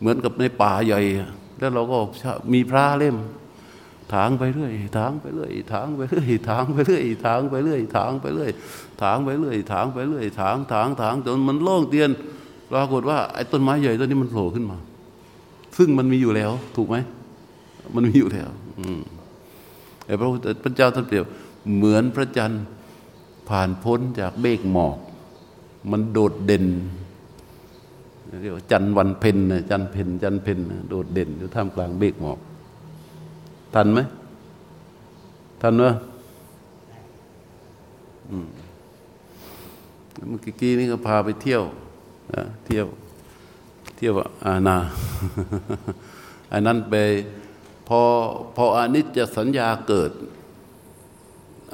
เหมือนกับในป่าใหญ่ แล้วเราก็มีพระเล่ม ถางไปเรื่อยถางไปเรื่อยถางไปเรื่อยถางไปเรื่อยถางไปเรื่อยถางไปเรื่อยถางไปเรื่อยถางไปเรื่อยถางถางถางจนมันโล่งเตียนปรากฏว่าไอ้ต้นไม้ใหญ่ต้นนี้มันโผล่ขึ้นมา ซึ่งมันมีอยู่แล้ว ถูกไหมมันมีอยู่แล้ว อืมไอ้พระพุทธพระเจ้าท่านเปรียบเหมือนพระจันทร์ผ่านพ้นจากเมฆหมอก มันโดดเด่นเรียกว่าจันวันเพ็ญจันเพ็ญจันเพ็ญโดดเด่นอยู่ท่ามกลางเมฆหมอก ทันไหมทันเนอะเมื่อกี้นี่ก็พาไปเที่ยวเที่ยว เที่ยวอาณาอันนั้นไปพอพออนิจจสัญญาเกิด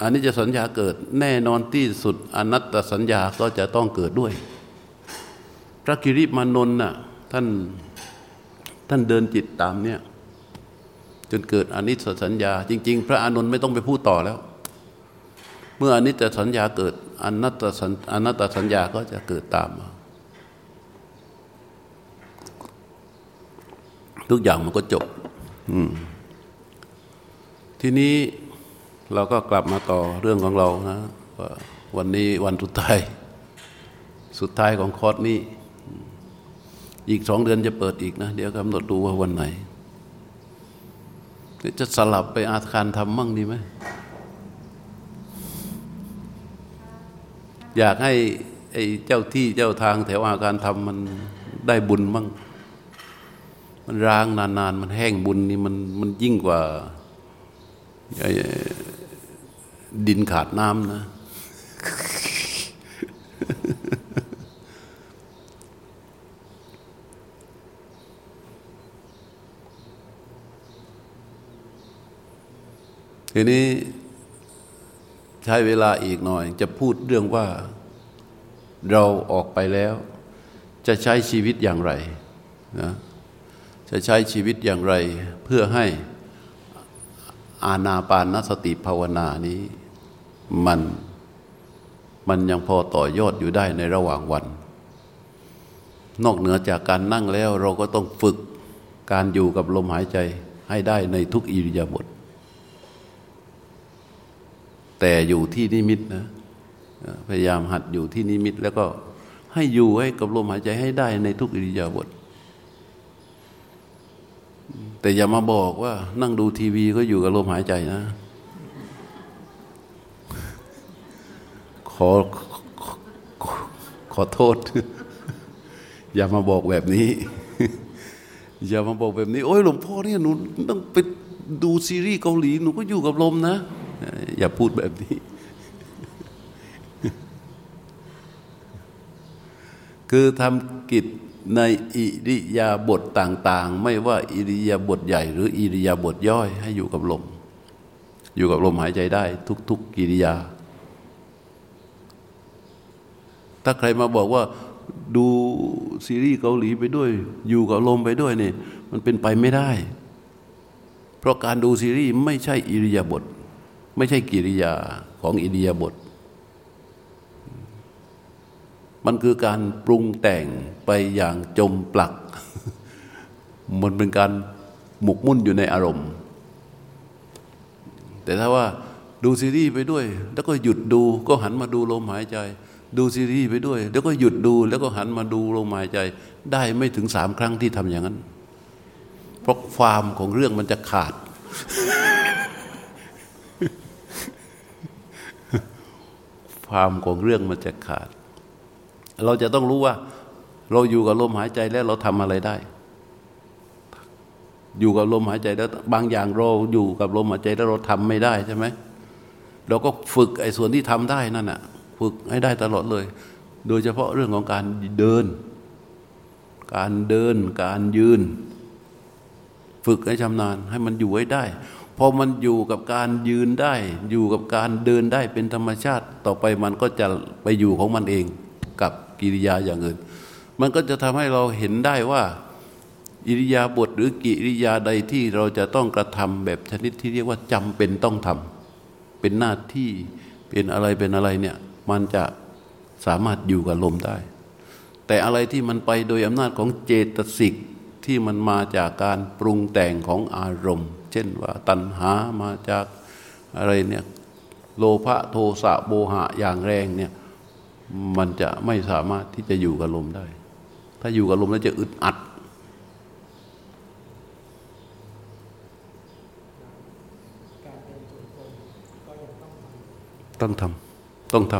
อนิจจสัญญาเกิด แน่นอนที่สุดอนัตตสัญญาก็จะต้องเกิดด้วย พระกิริมานนท์น่ะท่านท่านเดินจิตตามเนี่ย จนเกิดอนิจจสัญญา จริง ๆ พระอานนท์ไม่ต้องไปพูดต่อแล้ว เมื่ออนิจจสัญญาเกิดอนัตตสัญอนัตตสัญญาก็จะเกิดตามมาทุกอย่างมันก็จบทีนี้เราก็กลับมาต่อเรื่องของเรานะว่าวันนี้วันสุดท้าย สุดท้ายของคอร์สนี้ อีกสองเดือนจะเปิดอีกนะ เดี๋ยวกำหนดดูว่าวันไหน จะสลับไปอาคารทำมั่งดีไหมอยากให้ไอ้เจ้าที่เจ้าทางแถวอาคารทำมันได้บุญมั่ง มันร้างนานๆ มันแห้งบุญนี่มันมันยิ่งกว่าดินขาดน้ำนะ ทีนี้ใช้เวลาอีกหน่อย จะพูดเรื่องว่าเราออกไปแล้ว จะใช้ชีวิตอย่างไรนะจะใช้ชีวิตอย่างไร เพื่อให้อาณาปานสติภาวนานี้มันมันยังพอต่อยอดอยู่ได้ในระหว่างวัน นอกเหนือจากการนั่งแล้วเราก็ต้องฝึกการอยู่กับลมหายใจให้ได้ในทุกอิริยาบถ แต่อยู่ที่นิมิตนะพยายามหัดอยู่ที่นิมิต แล้วก็ให้อยู่ให้กับลมหายใจให้ได้ในทุกอิริยาบถแต่อย่ามาบอกว่า นั่งดูทีวีก็อยู่กับลมหายใจนะ ขอขอโทษ อย่ามาบอกแบบนี้ อย่ามาบอกแบบนี้ โอ้ยหลวงพ่อเนี่ยหนูต้องไปดูซีรีส์เกาหลีหนูก็อยู่กับลมนะ อย่าพูดแบบนี้ คือทำกิจในอิริยาบถต่าง ๆ ไม่ว่าอิริยาบถใหญ่ หรืออิริยาบถย่อย ให้อยู่กับลม อยู่กับลมหายใจได้ ทุก ๆกิริยา ถ้าใครมาบอกว่าดูซีรีส์เกาหลีไปด้วย อยู่กับลมไปด้วยเนี่ยมันเป็นไปไม่ได้ เพราะการดูซีรีส์ไม่ใช่อิริยาบถ ไม่ใช่กิริยาของอิริยบถมันคือการปรุงแต่งไปอย่างจมปลัก มันเป็นการหมกมุ่นอยู่ในอารมณ์ แต่ถ้าว่าดูซีรีส์ไปด้วย แล้วก็หยุดดูก็หันมาดูลมหายใจ ดูซีรีส์ไปด้วย แล้วก็หยุดดูแล้วก็หันมาดูลมหายใจ ได้ไม่ถึงสามครั้งที่ทำอย่างนั้น เพราะฟามของเรื่องมันจะขาด ฟามของเรื่องมันจะขาด เราจะต้องรู้ว่า เราอยู่กับลมหายใจแล้วเราทำอะไรได้ อยู่กับลมหายใจแล้วบางอย่างเราอยู่กับลมหายใจแล้วเราทำไม่ได้ใช่ไหมเราก็ฝึกไอ้ส่วนที่ทำได้นั่นน่ะฝึกให้ได้ตลอดเลย โดยเฉพาะเรื่องของการเดิน การเดิน การยืน ฝึกให้ชำนาญให้มันอยู่ไว้ได้ พอมันอยู่กับการยืนได้ อยู่กับการเดินได้เป็นธรรมชาติ ต่อไปมันก็จะไปอยู่ของมันเองกับกิริยาอย่างอื่น มันก็จะทำให้เราเห็นได้ว่าอิริยาบถหรือกิริยาใดที่เราจะต้องกระทำแบบชนิดที่เรียกว่าจำเป็นต้องทำเป็นหน้าที่เป็นอะไรเป็นอะไรเนี่ยมันจะสามารถอยู่กับลมได้ แต่อะไรที่มันไปโดยอำนาจของเจตสิกที่มันมาจากการปรุงแต่งของอารมณ์ เช่นว่าตัณหามาจากอะไรเนี่ยโลภะโทสะโมหะอย่างแรงเนี่ยมันจะไม่สามารถที่จะอยู่กับลมได้ ถ้าอยู่กับลมแล้วจะอึดอัด ต้องทำต้องท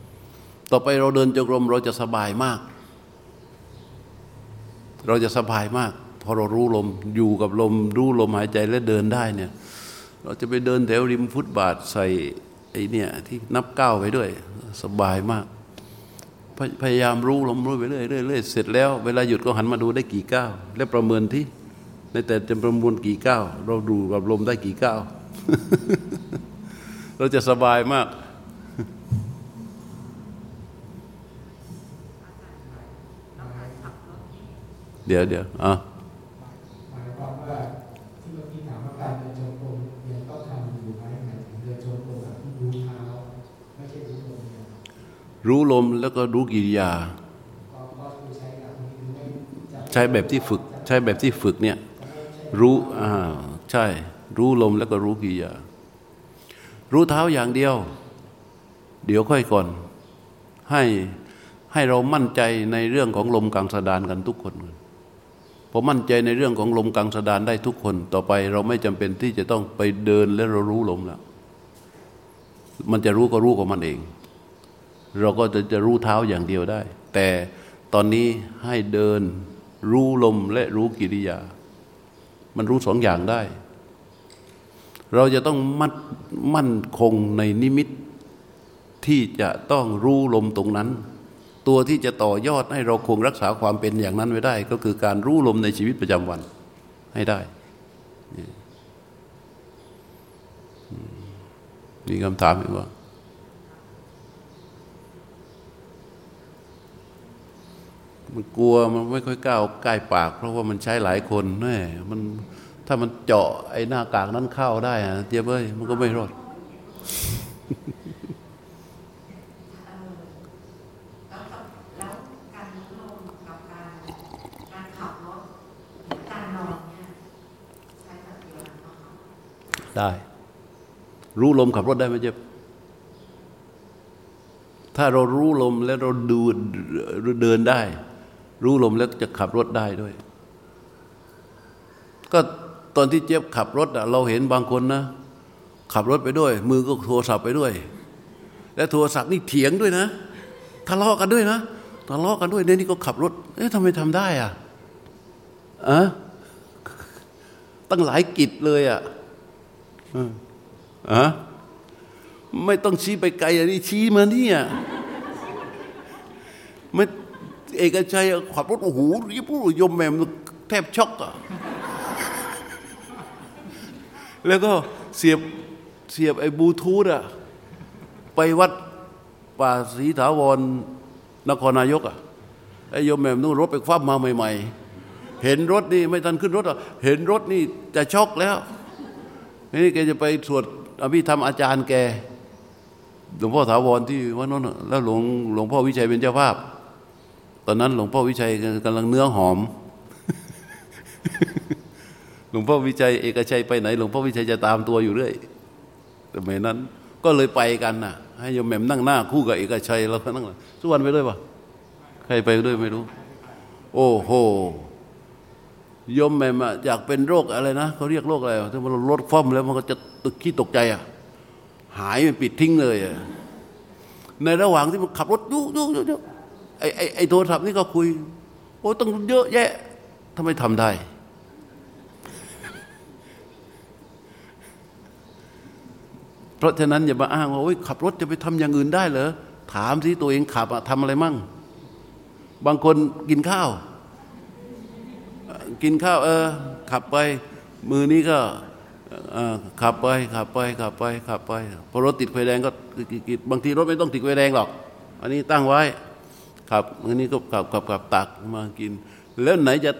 ำต่อไปเราเดินจงกรมเราจะสบายมาก เราจะสบายมาก พอเรารู้ลมอยู่กับลม รู้ลมหายใจและเดินได้เนี่ย เราจะไปเดินแถวริมฟุตบาทใส่ไอเนี่ยที่นับก้าวไปด้วย สบายมาก พยายามรู้ลมรู้ไปเรื่อยเรื่อยเสร็จแล้ว เวลาหยุดก็หันมาดูได้กี่ก้าวแล้วประเมินที่ในแต่จะประมวลกี่ก้าวเราดูกับลมได้กี่ก้าวเราจะสบายมากเดี๋ยวเดี๋ยวอะ รู้ลมแล้วก็รู้กิริยา ใช้แบบที่ฝึก ใช้แบบที่ฝึกเนี่ยรู้อ่าใช่ รู้ลมแล้วก็รู้กิริยา รู้เท้าอย่างเดียว เดี๋ยวค่อยก่อน ให้ให้เรามั่นใจในเรื่องของลมกลางสะดานกันทุกคนพอมั่นใจในเรื่องของลมกลางสะดานได้ทุกคน ต่อไปเราไม่จำเป็นที่จะต้องไปเดินแล้วเรารู้ลมแล้วมันจะรู้ก็รู้ของมันเอง เราก็จะจะรู้เท้าอย่างเดียวได้ แต่ตอนนี้ให้เดินรู้ลมและรู้กิริยา มันรู้สองอย่างได้ เราจะต้องมัดมั่นคงในนิมิต ที่จะต้องรู้ลมตรงนั้น ตัวที่จะต่อยอดให้เราคงรักษาความเป็นอย่างนั้นไว้ได้ ก็คือการรู้ลมในชีวิตประจำวันให้ได้มีคำถามอีกว่า มันกลัวมันไม่ค่อยกล้าใกล้ปาก เพราะว่ามันใช้หลายคนแน่มันถ้ามันเจาะไอ้หน้ากากนั้นเข้าได้อะเจี๊ยบเอ้ยมันก็ไม่รอดได้ รู้ลมขับรถได้ไหมเจ็บถ้าเรารู้ลมแล้วเราดูเดินได้ รู้ลมแล้วจะขับรถได้ด้วย ก็ตอนที่เจี๊ยบขับรถเราเห็นบางคนนะ ขับรถไปด้วย มือก็โทรศัพท์ไปด้วย และโทรศัพท์นี่เถียงด้วยนะทะเลาะกันด้วยนะทะเลาะกันด้วยเนี่ยนี่ก็ขับรถ เอ๊ะทำไมทำได้อะอะตั้งหลายกิจเลยอะอะไม่ต้องชี้ไปไกลอันนี้ชี้มาเนี่อะไม่ เอกชัยขับรถโอ้โหรีบยมแหม่มแทบช็อกอะแล้วก็เสียบเสียบไอ้บลูทูธอะไปวัดป่าศรีถาวรนครนายกอะไอ้โยมแหม่มนู่นรถไปคว่ำมาใหม่ ๆ เห็นรถนี่ไม่ทันขึ้นรถอะเห็นรถนี่จะช็อกแล้วนี่แกจะไปสวดอภิธรรมอาจารย์แกหลวงพ่อถาวรที่วัดนั้นแล้วหลวงหลวงพ่อวิชัยเป็นเจ้าภาพ ตอนนั้นหลวงพ่อวิชัยกำลังเนื้อหอม หลวงพ่อวิชัยเอกชัยไปไหน หลวงพ่อวิชัยจะตามตัวอยู่เรื่อยแต่ไม่นั้น ก็เลยไปกันน่ะ ให้โยมแหม่มนั่งหน้าคู่กับเอกชัยแล้วก็นั่งสุวรรณไปด้วยปะใครไปด้วยไม่รู้ โอ้โหโยมแหม่มอยากเป็นโรคอะไรนะเขาเรียกโรคอะไรถ้ามันลดฟ้อมแล้วมันก็จะตึกขี้ตกใจอะ หายมันปิดทิ้งเลยอะในระหว่างที่มันขับรถยุยุยุยุไอ้ ไอ้ไอ้โทรศัพท์นี่ก็คุย โอ้ต้องเยอะแยะทำไมทำได้ เพราะฉะนั้นอย่ามาอ้างว่าโอ้ยขับรถจะไปทำอย่างอื่นได้เหรอถามสิตัวเองขับทำอะไรมั่ง บางคนกินข้าว กินข้าว เออ ขับไป มือนี้ก็ขับไปขับไปขับไปขับไปพอรถติดไฟแดงก็บางทีรถไม่ต้องติดไฟแดงหรอก อันนี้ตั้งไว้ ขับอันนี้ก็ขับขับขับตักมากิน แล้วไหนจะ